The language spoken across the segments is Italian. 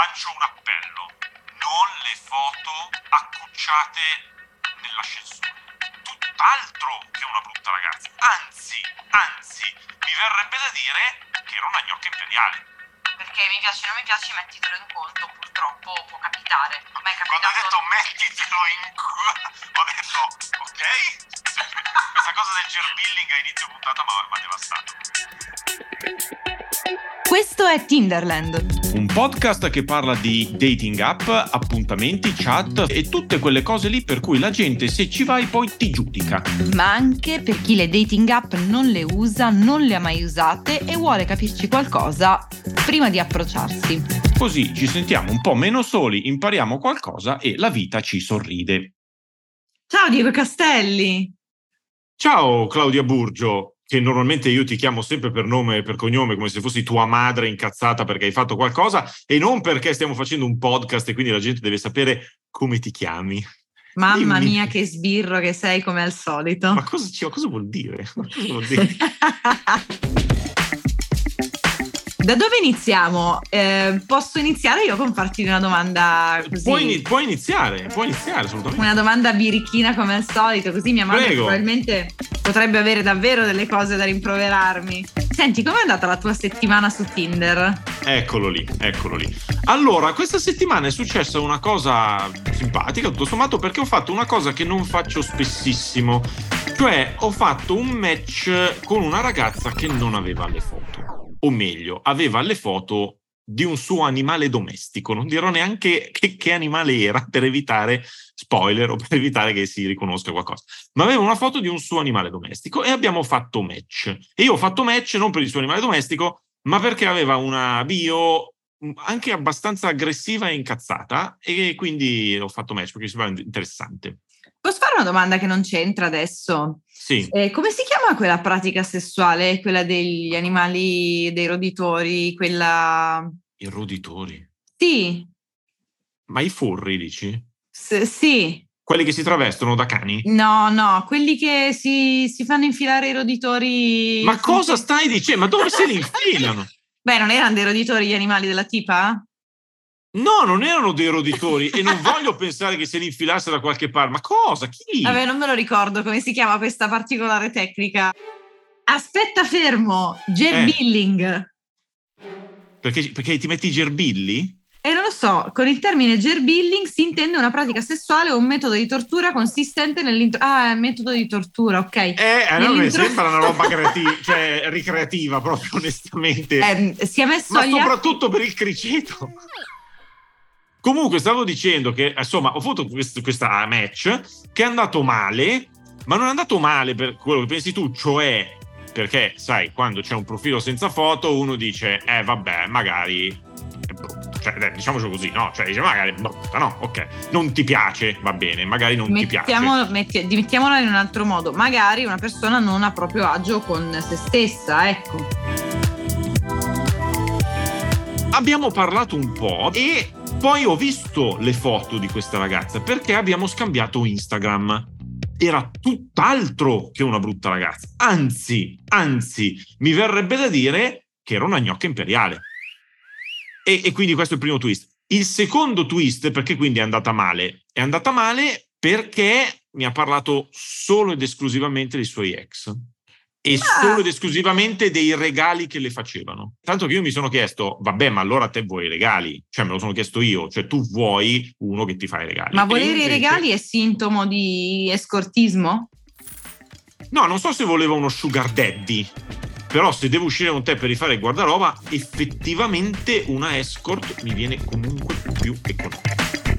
lancio un appello. Non le foto accucciate nell'ascensore. Tutt'altro che una brutta ragazza. Anzi, anzi, mi verrebbe da dire che era una gnocca imperiale. Perché mi piace o non mi piace, mettitelo in conto, purtroppo può capitare. A me è Quando ho capitato... detto mettitelo in culo, ho detto ok. Questa cosa del gerbilling a inizio puntata mi ha devastato. Questo è Tinderland. Podcast che parla di dating app, appuntamenti, chat e tutte quelle cose lì per cui la gente se ci vai poi ti giudica. Ma anche per chi le dating app non le usa, non le ha mai usate e vuole capirci qualcosa prima di approcciarsi. Così ci sentiamo un po' meno soli, impariamo qualcosa e la vita ci sorride. Ciao Diego Castelli! Ciao Claudia Burgio, che normalmente io ti chiamo sempre per nome e per cognome come se fossi tua madre incazzata perché hai fatto qualcosa e non perché stiamo facendo un podcast e quindi la gente deve sapere come ti chiami. Mamma Dimmi. mia che sbirro che sei come al solito. Ma cosa, cosa vuol dire? Cosa vuol dire? da dove iniziamo? Eh, posso iniziare io con farti una domanda così? Puoi, puoi iniziare, puoi iniziare assolutamente. Una domanda birichina come al solito, così mia madre Prego. probabilmente potrebbe avere davvero delle cose da rimproverarmi. Senti, com'è andata la tua settimana su Tinder? Eccolo lì, eccolo lì. Allora, questa settimana è successa una cosa simpatica, tutto sommato, perché ho fatto una cosa che non faccio spessissimo. Cioè, ho fatto un match con una ragazza che non aveva le foto. O meglio, aveva le foto di un suo animale domestico. Non dirò neanche che, che animale era per evitare spoiler o per evitare che si riconosca qualcosa. Ma aveva una foto di un suo animale domestico e abbiamo fatto match. E io ho fatto match non per il suo animale domestico, ma perché aveva una bio mh, anche abbastanza aggressiva e incazzata e quindi ho fatto match perché sembrava interessante. Posso fare una domanda che non c'entra adesso? Sì, Eh, come si chiama quella pratica sessuale, quella degli animali, dei roditori, quella... i roditori. Sì, Ma i furri, dici? s- sì, Quelli che si travestono da cani? no, no, quelli che si, si fanno infilare i roditori... Ma cosa stai dicendo? Ma dove se li infilano? Beh, non erano dei roditori gli animali della tipa? No, non erano dei roditori e non voglio pensare che se li infilasse da qualche parte. Ma cosa? Chi? Vabbè, non me lo ricordo come si chiama questa particolare tecnica. Aspetta fermo, gerbilling. Perché, perché ti metti i gerbilli? E non lo so, con il termine gerbilling si intende una pratica sessuale o un metodo di tortura consistente nell'intro... Ah, è un metodo di tortura, ok. Eh, a me Nell'intro- sembra una roba creativa, cioè ricreativa proprio onestamente. Ehm, si è messo ma agli atti- soprattutto per il criceto. Comunque stavo dicendo che insomma ho fatto questo, questa match che è andato male, ma non è andato male per quello che pensi tu, cioè perché sai quando c'è un profilo senza foto uno dice eh vabbè magari è brutto, cioè dai, diciamocelo così, no? Cioè dice magari è brutta, no? Ok, non ti piace, va bene, magari non ti piace. Mettiamo, metti- mettiamola in un altro modo. Magari una persona non ha proprio agio con se stessa, ecco. abbiamo parlato un po' e poi ho visto le foto di questa ragazza perché abbiamo scambiato Instagram. Era tutt'altro che una brutta ragazza. Anzi, anzi, mi verrebbe da dire che era una gnocca imperiale. E, e quindi questo è il primo twist. Il secondo twist, perché quindi è andata male? È andata male perché mi ha parlato solo ed esclusivamente dei suoi ex e Ah. solo ed esclusivamente dei regali che le facevano. Tanto che io mi sono chiesto, vabbè, ma allora te vuoi i regali? Cioè, me lo sono chiesto io, cioè tu vuoi uno che ti fa i regali. Ma volere i invece- regali è sintomo di escortismo? No, non so se voleva uno sugar daddy. Però se devo uscire con te per rifare il guardaroba, effettivamente una escort mi viene comunque più economica.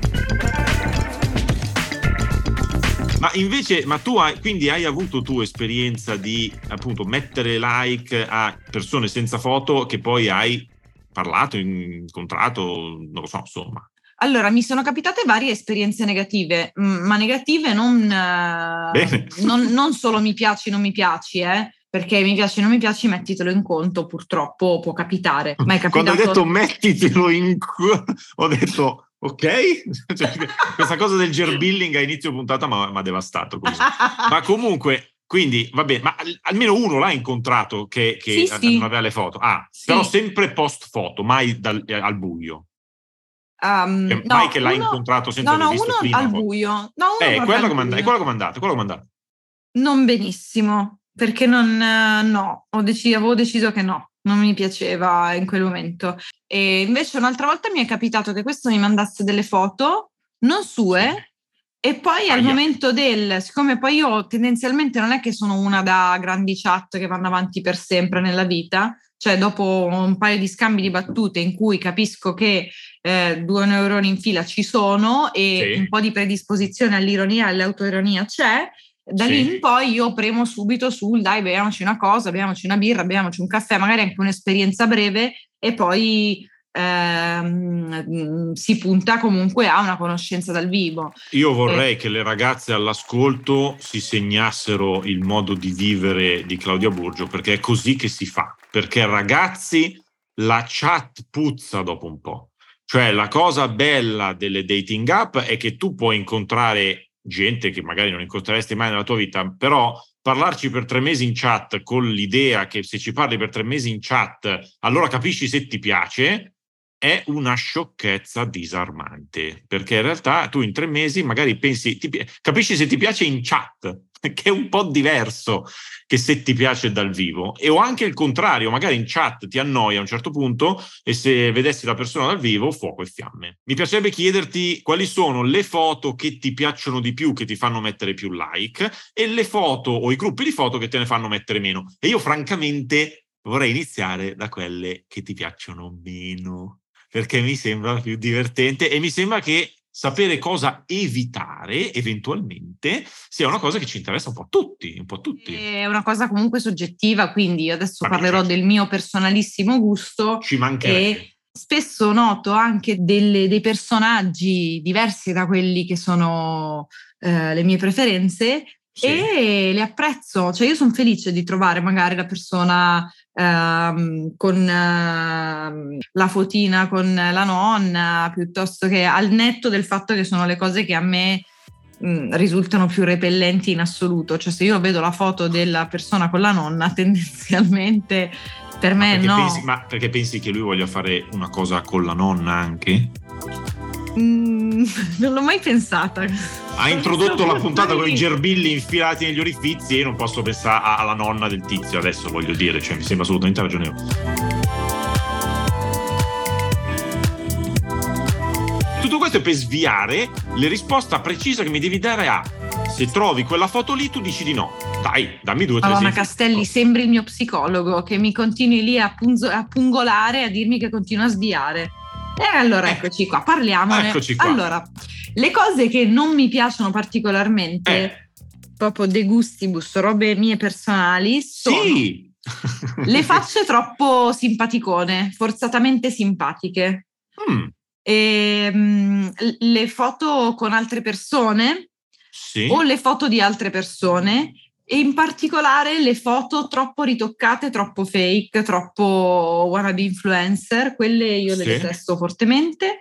Ma invece, ma tu hai, quindi hai avuto tu esperienza di appunto mettere like a persone senza foto che poi hai parlato, incontrato, non lo so, insomma. Allora, mi sono capitate varie esperienze negative, mm, ma negative non, eh, non, non solo mi piaci, non mi piaci, eh, perché mi piaci, non mi piaci, mettitelo in conto, purtroppo può capitare. Ma è capitato... Quando hai detto mettitelo in cu- ho detto ok, Cioè, questa cosa del gerbilling a inizio puntata mi ha devastato così. Ma comunque, quindi va bene, ma al- almeno uno l'ha incontrato che, che Sì, sì. non aveva le foto. Ah, Sì. però sempre post foto, mai dal- eh, al buio. Um, Che mai che l'hai incontrato senza No, no, visto uno prima, al poi. buio. No, uno Eh, buio. quella come è andata? Quella come è andata? Non benissimo, perché non, eh, no, ho deci- avevo deciso che no, non mi piaceva in quel momento. E invece un'altra volta mi è capitato che questo mi mandasse delle foto, non sue, e poi al Aia. momento del, siccome poi io tendenzialmente non è che sono una da grandi chat che vanno avanti per sempre nella vita, cioè dopo un paio di scambi di battute in cui capisco che eh, due neuroni in fila ci sono e Sì. un po' di predisposizione all'ironia e all'autoironia c'è, da Sì. lì in poi io premo subito sul dai, beviamoci una cosa, beviamoci una birra, beviamoci un caffè, magari anche un'esperienza breve e poi ehm, mm, si punta comunque a una conoscenza dal vivo. Io Eh. vorrei che le ragazze all'ascolto si segnassero il modo di vivere di Claudia Burgio, perché è così che si fa. Perché ragazzi, la chat puzza dopo un po'. Cioè, la cosa bella delle dating app è che tu puoi incontrare gente che magari non incontreresti mai nella tua vita, però parlarci per tre mesi in chat con l'idea che se ci parli per tre mesi in chat, allora capisci se ti piace, è una sciocchezza disarmante, perché in realtà tu in tre mesi magari pensi, ti pi- capisci se ti piace in chat, che è un po' diverso che se ti piace dal vivo, e o anche il contrario, magari in chat ti annoia a un certo punto e se vedessi la persona dal vivo, fuoco e fiamme. Mi piacerebbe chiederti quali sono le foto che ti piacciono di più, che ti fanno mettere più like, e le foto o i gruppi di foto che te ne fanno mettere meno. E io francamente vorrei iniziare da quelle che ti piacciono meno perché mi sembra più divertente e mi sembra che sapere cosa evitare eventualmente sia una cosa che ci interessa un po' a tutti, un po' a tutti. È una cosa comunque soggettiva, quindi io adesso Vabbè, parlerò certo. del mio personalissimo gusto Ci mancherebbe. spesso noto anche delle- dei personaggi diversi da quelli che sono eh, le mie preferenze Sì. e le apprezzo, cioè io sono felice di trovare magari la persona ehm, con ehm, la fotina con la nonna, piuttosto che al netto del fatto che sono le cose che a me mh, risultano più repellenti in assoluto, cioè se io vedo la foto della persona con la nonna tendenzialmente per Ma me perché no. pensi, ma perché pensi che lui voglia fare una cosa con la nonna anche? Mm, non l'ho mai pensata. Ha introdotto la puntata con i gerbilli infilati negli orifizi e io non posso pensare alla nonna del tizio adesso, voglio dire, cioè mi sembra assolutamente ragionevole. Tutto questo è per sviare le risposta precisa che mi devi dare a se trovi quella foto lì tu dici di no. Dai, dammi due o tre Madonna. Castelli, sembri il mio psicologo che mi continui lì a, punzo- a pungolare a dirmi che continua a sviare. E allora Eh. eccoci qua, parliamone. Eccoci qua. Allora, le cose che non mi piacciono particolarmente, Eh, proprio de gustibus, robe mie personali, sono sì. le facce troppo simpaticone, forzatamente simpatiche. Mm, E, mm, l- le foto con altre persone sì. o le foto di altre persone e in particolare le foto troppo ritoccate, troppo fake, troppo wannabe influencer, quelle io le Sì. detesto fortemente.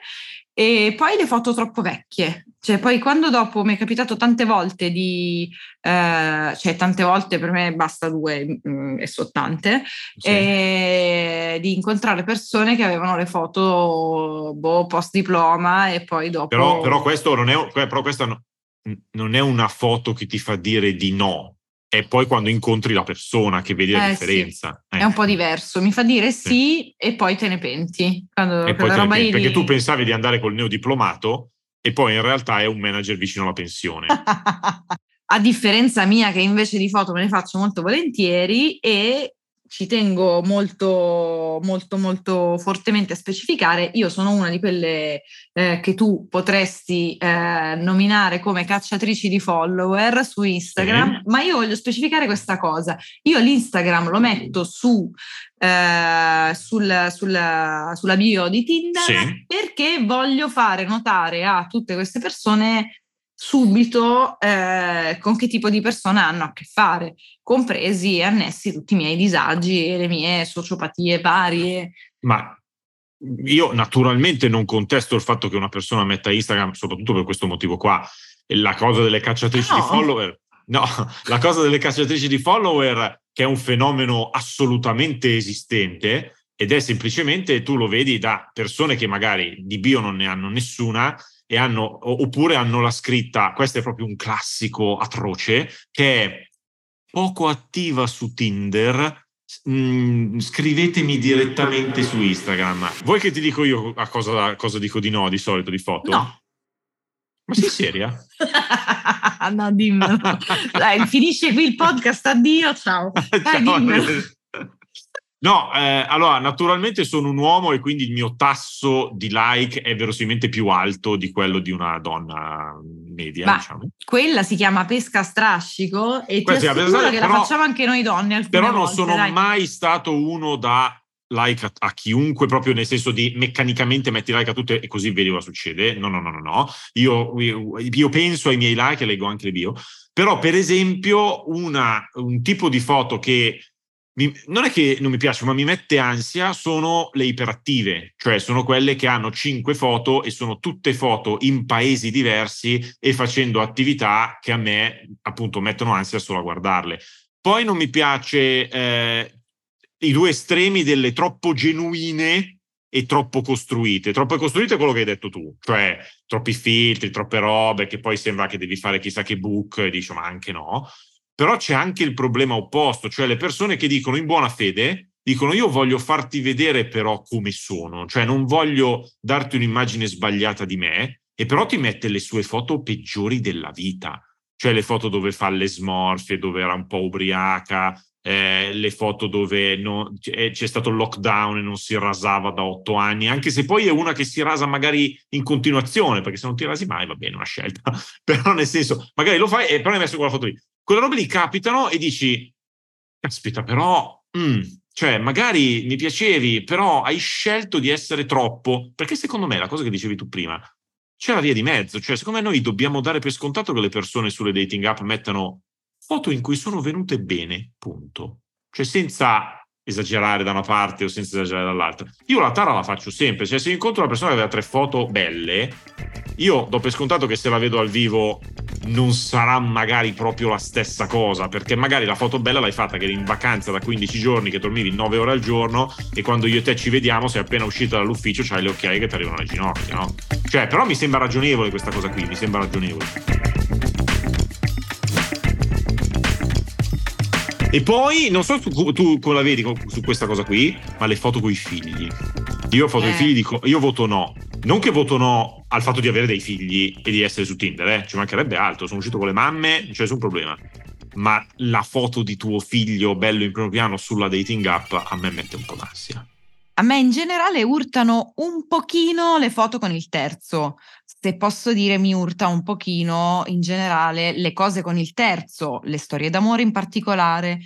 E poi le foto troppo vecchie, cioè poi quando dopo mi è capitato tante volte di, eh, cioè tante volte per me basta due mm, e so tante, sì. e di incontrare persone che avevano le foto boh, post diploma e poi dopo... Però, però questo non è, però questa no- non è una foto che ti fa dire di no. È poi quando incontri la persona che vedi la Eh, sì. differenza. Eh. È un po' diverso, mi fa dire sì, e poi te ne penti. Quando te ne pensi, lì- perché tu pensavi di andare col neodiplomato e poi in realtà è un manager vicino alla pensione. A differenza mia, che invece di foto me ne faccio molto volentieri e ci tengo molto, molto, molto fortemente a specificare, io sono una di quelle eh, che tu potresti eh, nominare come cacciatrici di follower su Instagram, Sì. ma io voglio specificare questa cosa. Io l'Instagram lo metto su, eh, sul- sulla, sulla bio di Tinder Sì. perché voglio fare notare a tutte queste persone subito eh, con che tipo di persona hanno a che fare, compresi e annessi tutti i miei disagi e le mie sociopatie varie. Ma io naturalmente non contesto il fatto che una persona metta Instagram, soprattutto per questo motivo qua, la cosa delle cacciatrici No. di follower. No, la cosa delle cacciatrici di follower, che è un fenomeno assolutamente esistente, ed è semplicemente tu lo vedi da persone che magari di bio non ne hanno nessuna e hanno, oppure hanno la scritta, questo è proprio un classico atroce, che è poco attiva su Tinder, Mm, scrivetemi direttamente su Instagram. Vuoi che ti dico io a cosa, a cosa dico di no di solito di foto? No. Ma sei seria? no, dimmelo. Dai, finisce qui il podcast, addio, ciao. Dai, ciao. No, eh, allora naturalmente sono un uomo e quindi il mio tasso di like è verosimilmente più alto di quello di una donna media. Ma diciamo. Quella si chiama pesca a strascico e Questa ti assicuro che però, la facciamo anche noi donne. Però non volte, sono dai. mai stato uno da like a, a, chiunque, proprio nel senso di meccanicamente metti like a tutte e così vedi cosa succede. No, no, no, no, no. Io, io, io penso ai miei like e leggo anche le bio. Però, per esempio, una, un tipo di foto che mi, non è che non mi piace, ma mi mette ansia, sono le iperattive, cioè sono quelle che hanno cinque foto e sono tutte foto in paesi diversi e facendo attività che a me appunto mettono ansia solo a guardarle. Poi non mi piace eh, i due estremi delle troppo genuine e troppo costruite. Troppo costruite è quello che hai detto tu, cioè troppi filtri, troppe robe che poi sembra che devi fare chissà che book e dici ma anche no. Però c'è anche il problema opposto, cioè le persone che dicono in buona fede, dicono io voglio farti vedere però come sono, cioè non voglio darti un'immagine sbagliata di me, e però ti mette le sue foto peggiori della vita, cioè le foto dove fa le smorfie, dove era un po' ubriaca, eh, le foto dove non, c'è, c'è stato il lockdown e non si rasava da otto anni, anche se poi è una che si rasa magari in continuazione, perché se non ti rasi mai va bene, una scelta, però nel senso, magari lo fai e però hai messo quella foto lì quelle robe lì capitano e dici, caspita, però, mm, cioè, magari mi piacevi, però hai scelto di essere troppo, perché secondo me la cosa che dicevi tu prima, c'è la via di mezzo, cioè, secondo me noi dobbiamo dare per scontato che le persone sulle dating app mettano foto in cui sono venute bene, punto. Cioè, senza esagerare da una parte o senza esagerare dall'altra. Io la tara la faccio sempre, cioè se incontro una persona che aveva tre foto belle, io do per scontato che se la vedo al vivo non sarà magari proprio la stessa cosa, perché magari la foto bella l'hai fatta che eri in vacanza da 15 giorni, che dormivi 9 ore al giorno e quando io e te ci vediamo sei appena uscita dall'ufficio, c'hai le occhiaie che ti arrivano alle ginocchia, no? Cioè, però mi sembra ragionevole questa cosa qui, mi sembra ragionevole. E poi, non so tu, tu come la vedi su questa cosa qui, ma le foto con i figli. Io foto eh. i figli dico, io voto no. Non che voto no al fatto di avere dei figli e di essere su Tinder, eh. ci mancherebbe altro. Sono uscito con le mamme, non c'è nessun problema. Ma la foto di tuo figlio bello in primo piano sulla dating app a me mette un po' d'ansia. A me in generale urtano un pochino le foto con il terzo. Se posso dire, mi urta un pochino in generale le cose con il terzo, le storie d'amore in particolare.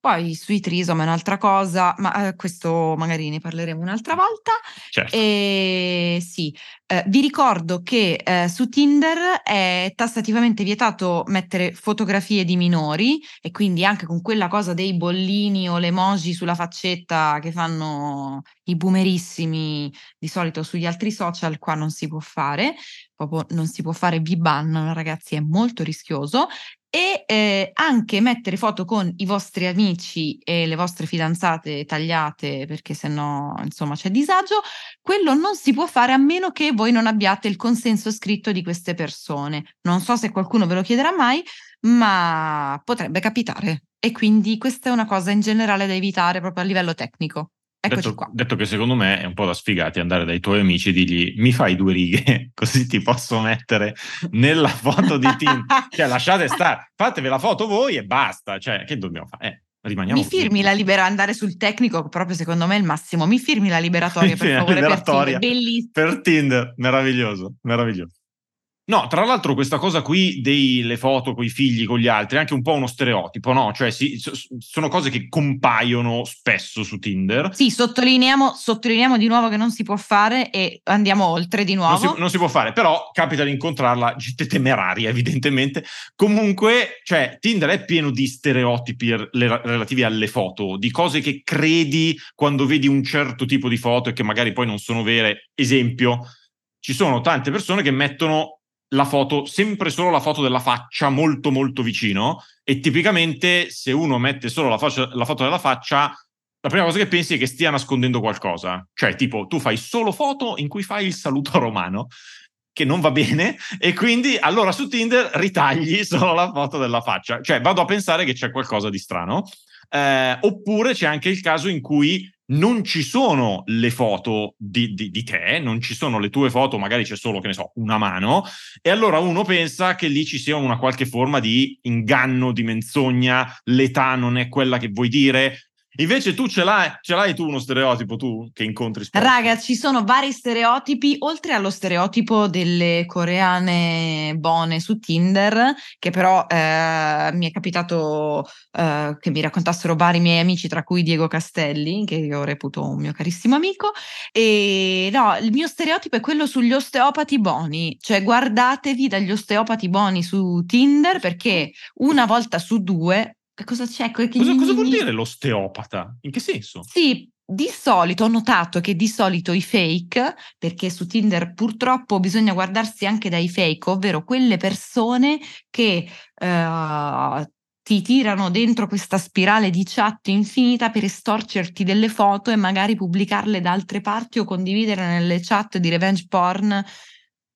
Poi sui trisom è un'altra cosa, ma eh, questo magari ne parleremo un'altra volta. Certo. E sì, eh, vi ricordo che eh, su Tinder è tassativamente vietato mettere fotografie di minori e quindi anche con quella cosa dei bollini o le emoji sulla faccetta che fanno i boomerissimi di solito sugli altri social, qua non si può fare, proprio non si può fare, vi bannano ragazzi, è molto rischioso e eh, anche mettere foto con i vostri amici e le vostre fidanzate tagliate perché sennò insomma c'è disagio, quello non si può fare a meno che voi non abbiate il consenso scritto di queste persone. Non so se qualcuno ve lo chiederà mai, ma potrebbe capitare e quindi questa è una cosa in generale da evitare proprio a livello tecnico. Eccoci detto, qua. detto che secondo me è un po' da sfigati andare dai tuoi amici e dirgli mi fai due righe così ti posso mettere nella foto di Tim. cioè lasciate stare, fatevi la foto voi e basta. Cioè, che dobbiamo fare? Eh, rimaniamo Mi firmi la libera andare sul tecnico, proprio secondo me è il massimo. Mi firmi la liberatoria per favore liberatoria per Tinder. Per Tinder, meraviglioso, meraviglioso. No, tra l'altro questa cosa qui delle foto con i figli, con gli altri, è anche un po' uno stereotipo, no? Cioè si, sono cose che compaiono spesso su Tinder. Sì, sottolineiamo, sottolineiamo di nuovo che non si può fare e andiamo oltre di nuovo. Non si, non si può fare, però capita di incontrarla gente temeraria, evidentemente. Comunque, cioè, Tinder è pieno di stereotipi relativi alle foto, di cose che credi quando vedi un certo tipo di foto e che magari poi non sono vere. Esempio, ci sono tante persone che mettono la foto, sempre solo la foto della faccia molto molto vicino e tipicamente se uno mette solo la, faccia, la foto della faccia la prima cosa che pensi è che stia nascondendo qualcosa. Cioè, tipo, tu fai solo foto in cui fai il saluto romano, che non va bene, e quindi allora su Tinder ritagli solo la foto della faccia. Cioè, vado a pensare che c'è qualcosa di strano. Eh, oppure c'è anche il caso in cui non ci sono le foto di, di, di, te, non ci sono le tue foto, magari c'è solo, che ne so, una mano, e allora uno pensa che lì ci sia una qualche forma di inganno, di menzogna, l'età non è quella che vuoi dire, Invece tu ce l'hai, ce l'hai tu uno stereotipo, tu che incontri spesso? Raga, ci sono vari stereotipi, oltre allo stereotipo delle coreane buone su Tinder, che però eh, mi è capitato eh, che mi raccontassero vari miei amici, tra cui Diego Castelli, che io reputo un mio carissimo amico. E no, il mio stereotipo è quello sugli osteopati buoni, cioè guardatevi dagli osteopati buoni su Tinder perché una volta su due cosa c'è? Cosa, cosa vuol dire l'osteopata? In che senso? Sì, di solito ho notato che di solito i fake, perché su Tinder purtroppo bisogna guardarsi anche dai fake, ovvero quelle persone che uh, ti tirano dentro questa spirale di chat infinita per estorcerti delle foto e magari pubblicarle da altre parti o condividere nelle chat di revenge porn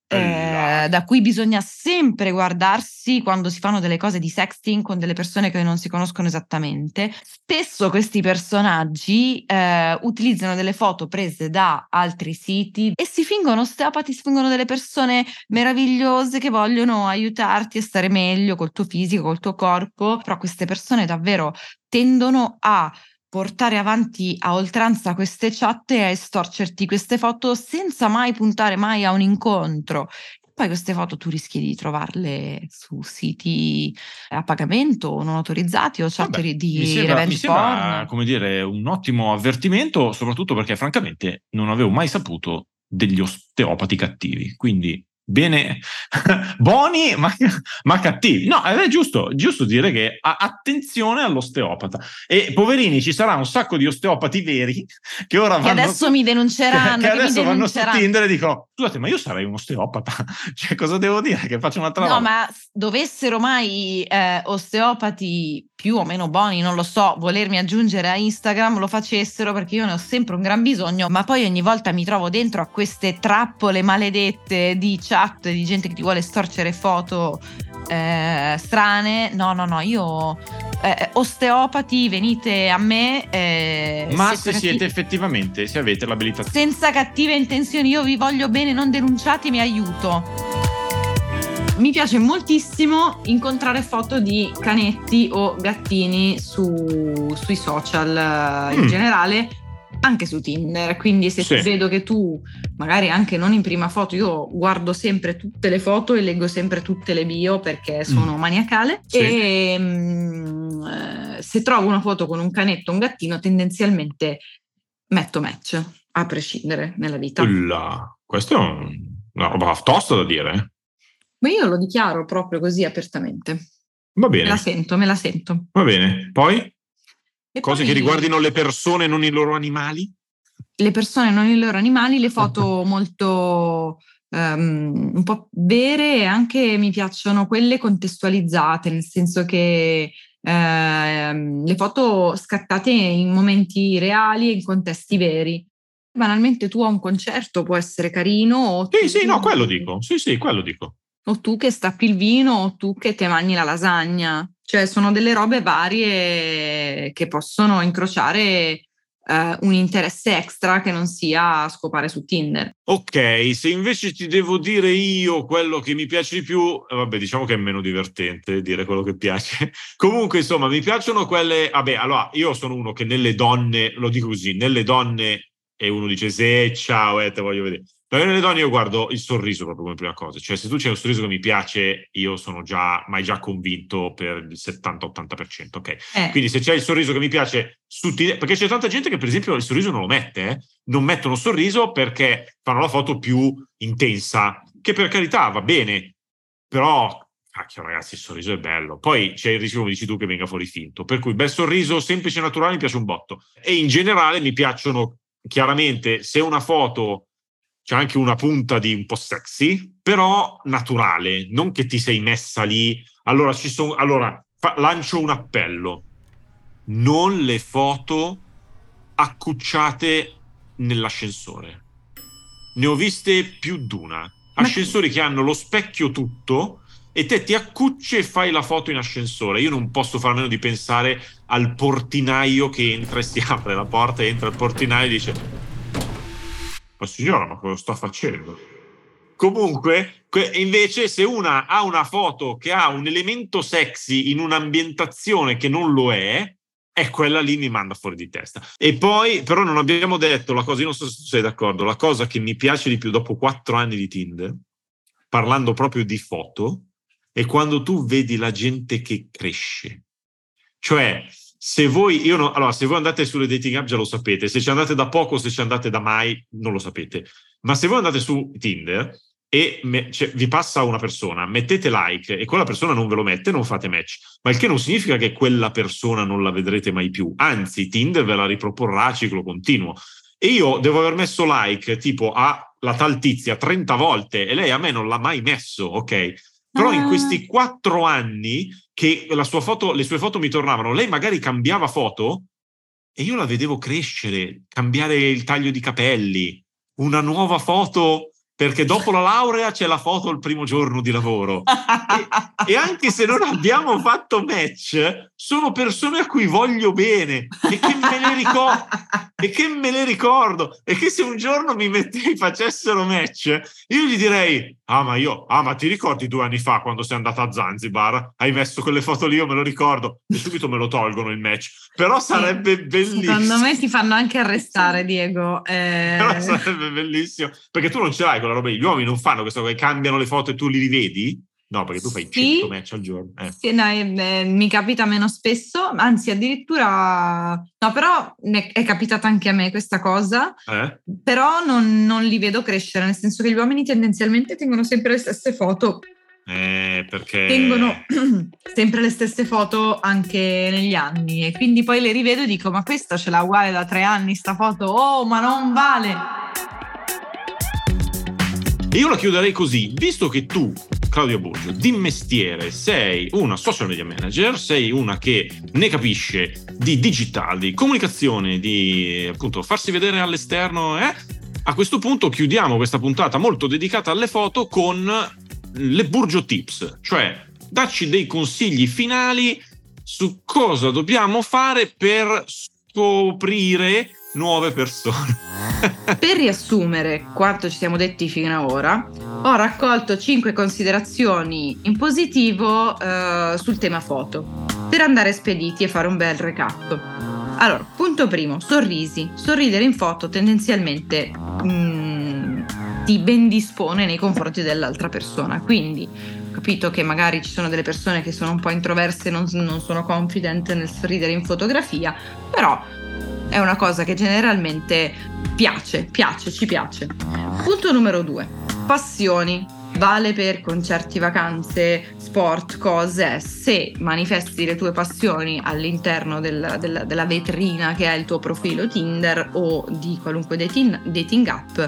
eh, da cui bisogna sempre guardarsi quando si fanno delle cose di sexting con delle persone che non si conoscono esattamente. Spesso questi personaggi eh, utilizzano delle foto prese da altri siti e si fingono osteopati, si fingono delle persone meravigliose che vogliono aiutarti a stare meglio col tuo fisico, col tuo corpo, però queste persone davvero tendono a portare avanti a oltranza queste chat e a estorcerti queste foto senza mai puntare mai a un incontro. Poi queste foto tu rischi di trovarle su siti a pagamento o non autorizzati o chat Vabbè, di mi sembra, revenge mi sembra, porn. come dire, un ottimo avvertimento, soprattutto perché francamente non avevo mai saputo degli osteopati cattivi. Quindi bene, buoni ma, ma, cattivi. No, è giusto, giusto dire che attenzione all'osteopata. E poverini, ci sarà un sacco di osteopati veri che ora vanno... Che adesso mi denunceranno. Che, che adesso vanno su Tinder e dicono, scusate, ma io sarei un osteopata. cioè, cosa devo dire? Che faccio un'altra no, volta? No, ma dovessero mai eh, osteopati più o meno buoni, non lo so, volermi aggiungere a Instagram, lo facessero perché io ne ho sempre un gran bisogno, ma poi ogni volta mi trovo dentro a queste trappole maledette di chat di gente che ti vuole storcere foto eh, strane. No, no, no, io eh, osteopati, venite a me. Eh, Ma se siete effettivamente, se avete l'abilitazione. Senza cattive intenzioni, io vi voglio bene, non denunciatemi, aiuto. Mi piace moltissimo incontrare foto di canetti o gattini su, sui social mm. in generale anche su Tinder, quindi se sì. vedo che tu magari anche non in prima foto, io guardo sempre tutte le foto e leggo sempre tutte le bio perché sono mm. maniacale sì. e um, se trovo una foto con un canetto o un gattino tendenzialmente metto match a prescindere nella vita. Ulla, questa è una roba tosta da dire. Ma io lo dichiaro proprio così apertamente. Va bene. Me la sento, me la sento. Va bene. Poi? E Cose poi, che riguardino le persone, non i loro animali? Le persone, non i loro animali, le foto molto um, un po' vere e anche mi piacciono quelle contestualizzate, nel senso che uh, le foto scattate in momenti reali e in contesti veri. Banalmente tu a un concerto può essere carino Sì, sì, no, quello dico. Sì, sì, quello dico. O tu che stappi il vino o tu che te mangi la lasagna. Cioè sono delle robe varie che possono incrociare Uh, un interesse extra che non sia scopare su Tinder. Ok, se invece ti devo dire io quello che mi piace di più, eh, vabbè, diciamo che è meno divertente dire quello che piace. Comunque, insomma, mi piacciono quelle. Vabbè, allora io sono uno che nelle donne, lo dico così, nelle donne e uno dice se ciao, eh, te voglio vedere. Però nelle donne io guardo il sorriso proprio come prima cosa, cioè se tu c'è un sorriso che mi piace, io sono già, mai già convinto per il 70-80%, ok? Eh. Quindi se c'è il sorriso che mi piace, sottile, perché c'è tanta gente che per esempio il sorriso non lo mette, eh? non mettono sorriso perché fanno la foto più intensa, che per carità va bene, però cacchio ragazzi il sorriso è bello poi c'è il rischio come dici tu che venga fuori finto per cui bel sorriso semplice e naturale mi piace un botto e in generale mi piacciono chiaramente se una foto c'è anche una punta di un po' sexy, però naturale, non che ti sei messa lì. Allora, ci sono, allora fa, lancio un appello. Non le foto accucciate nell'ascensore. Ne ho viste più d'una. Ascensori che hanno lo specchio tutto e te ti accucci e fai la foto in ascensore. Io non posso far meno di pensare al portinaio che entra e si apre la porta e entra il portinaio e dice ma signora ma cosa sta facendo? Comunque, invece, se una ha una foto che ha un elemento sexy in un'ambientazione che non lo è, è quella lì mi manda fuori di testa. E poi, però, non abbiamo detto la cosa, io non so se tu sei d'accordo, la cosa che mi piace di più dopo quattro anni di Tinder, parlando proprio di foto, è quando tu vedi la gente che cresce. Cioè, se voi, no, allora, se voi andate sulle dating app già lo sapete, se ci andate da poco, se ci andate da mai, non lo sapete. Ma se voi andate su Tinder e me, cioè, vi passa una persona, mettete like e quella persona non ve lo mette, non fate match. Ma il che non significa che quella persona non la vedrete mai più. Anzi, Tinder ve la riproporrà a ciclo continuo. E io devo aver messo like tipo a la tal tizia 30 volte e lei a me non l'ha mai messo, ok? Però in questi quattro anni che foto, le sue foto mi tornavano, lei magari cambiava foto e io la vedevo crescere, cambiare il taglio di capelli, una nuova foto perché dopo la laurea c'è la foto il primo giorno di lavoro. e, e, anche se non abbiamo fatto match, sono persone a cui voglio bene e che me le ricordo. e che me le ricordo. E che se un giorno mi mettei facessero match, io gli direi: Ah, ma io, ah, ma ti ricordi due anni fa quando sei andata a Zanzibar? Hai messo quelle foto lì, io me lo ricordo. E subito me lo tolgono il match. Però sarebbe bellissimo. Secondo me ti fanno anche arrestare, Diego. Eh... Però sarebbe bellissimo. Perché tu non ce l'hai quella roba. Gli uomini non fanno questo, che cambiano le foto e tu li rivedi? No, perché tu fai sì, 100 match al giorno. Eh. Sì, no, eh, mi capita meno spesso, anzi addirittura... No, però è capitata anche a me questa cosa, eh? però non, non, li vedo crescere, nel senso che gli uomini tendenzialmente tengono sempre le stesse foto. Eh, perché... Tengono sempre le stesse foto anche negli anni e quindi poi le rivedo e dico ma questa ce l'ha uguale da tre anni sta foto, oh ma non vale! E io la chiuderei così, visto che tu, Claudio Boggio, di mestiere sei una social media manager, sei una che ne capisce di digitale, di comunicazione, di appunto farsi vedere all'esterno, eh? a questo punto chiudiamo questa puntata molto dedicata alle foto con le Burgio Tips, cioè dacci dei consigli finali su cosa dobbiamo fare per scoprire nuove persone. per riassumere quanto ci siamo detti fino ad ora, ho raccolto 5 considerazioni in positivo eh, sul tema foto, per andare spediti e fare un bel recap. Allora, punto primo, sorrisi. Sorridere in foto tendenzialmente mm, ti ben dispone nei confronti dell'altra persona, quindi capito che magari ci sono delle persone che sono un po' introverse e non, non sono confident nel sorridere in fotografia, però è una cosa che generalmente piace, piace, ci piace. Punto numero due, passioni. Vale per concerti, vacanze, sport, cose. Se manifesti le tue passioni all'interno del, del, della vetrina che è il tuo profilo Tinder o di qualunque dating, dating app,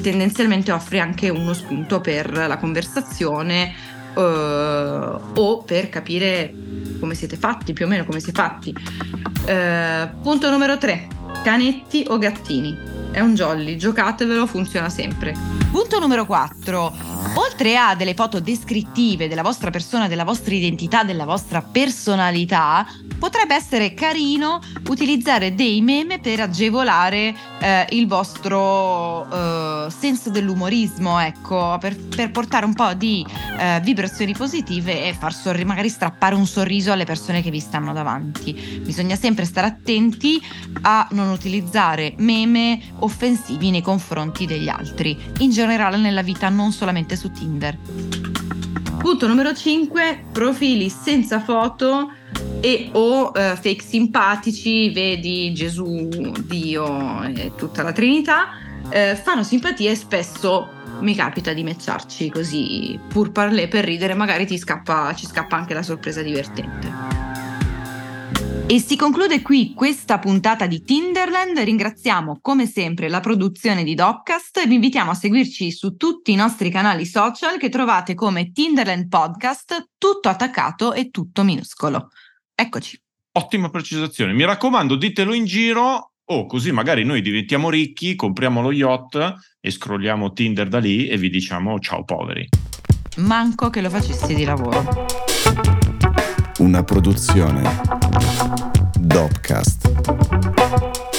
tendenzialmente offri anche uno spunto per la conversazione uh, o per capire come siete fatti, più o meno come siete fatti. Uh, punto numero 3. Canetti o gattini? È un jolly, giocatevelo, funziona sempre. Punto numero 4. Oltre a delle foto descrittive della vostra persona, della vostra identità, della vostra personalità, potrebbe essere carino utilizzare dei meme per agevolare eh, il vostro eh, senso dell'umorismo, ecco, per, per, portare un po' di eh, vibrazioni positive e far sorri- magari strappare un sorriso alle persone che vi stanno davanti. Bisogna sempre stare attenti a non utilizzare meme offensivi nei confronti degli altri, in generale nella vita, non solamente su Tinder. Punto numero 5, profili senza foto e o uh, fake simpatici, vedi Gesù, Dio e tutta la Trinità, uh, fanno simpatia e spesso mi capita di mecciarci così pur parlé per ridere, magari scappa, ci scappa anche la sorpresa divertente. E si conclude qui questa puntata di Tinderland. Ringraziamo come sempre la produzione di Doccast e vi invitiamo a seguirci su tutti i nostri canali social che trovate come Tinderland Podcast, tutto attaccato e tutto minuscolo. Eccoci. Ottima precisazione. Mi raccomando, ditelo in giro oh, così magari noi diventiamo ricchi, compriamo lo yacht e scrolliamo Tinder da lì e vi diciamo ciao poveri. Manco che lo facessi di lavoro. Una produzione Dopcast.